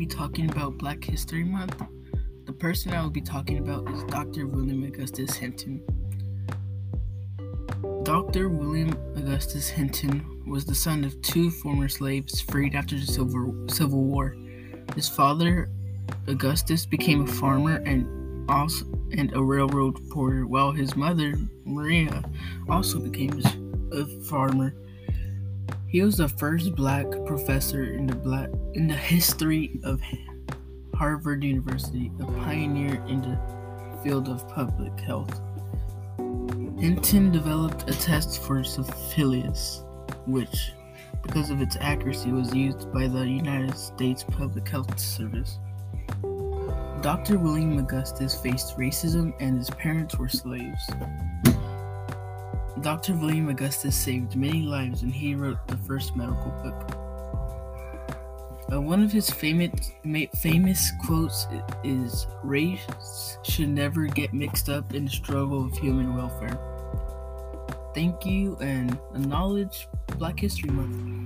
be talking about Black History Month, the person I will be talking about is Dr. William Augustus Hinton. Dr. William Augustus Hinton was the son of two former slaves freed after the Civil, Civil War. His father, Augustus, became a farmer and also and a railroad porter, while his mother, Maria, also became a farmer. He was the first black professor in the black in the history of Harvard University, a pioneer in the field of public health. Hinton developed a test for syphilis, which, because of its accuracy, was used by the United States Public Health Service. Dr. William Augustus faced racism and his parents were slaves. Dr. William Augustus saved many lives and he wrote the first medical book. Uh, one of his famous famous quotes is race should never get mixed up in the struggle of human welfare. Thank you and acknowledge Black History Month.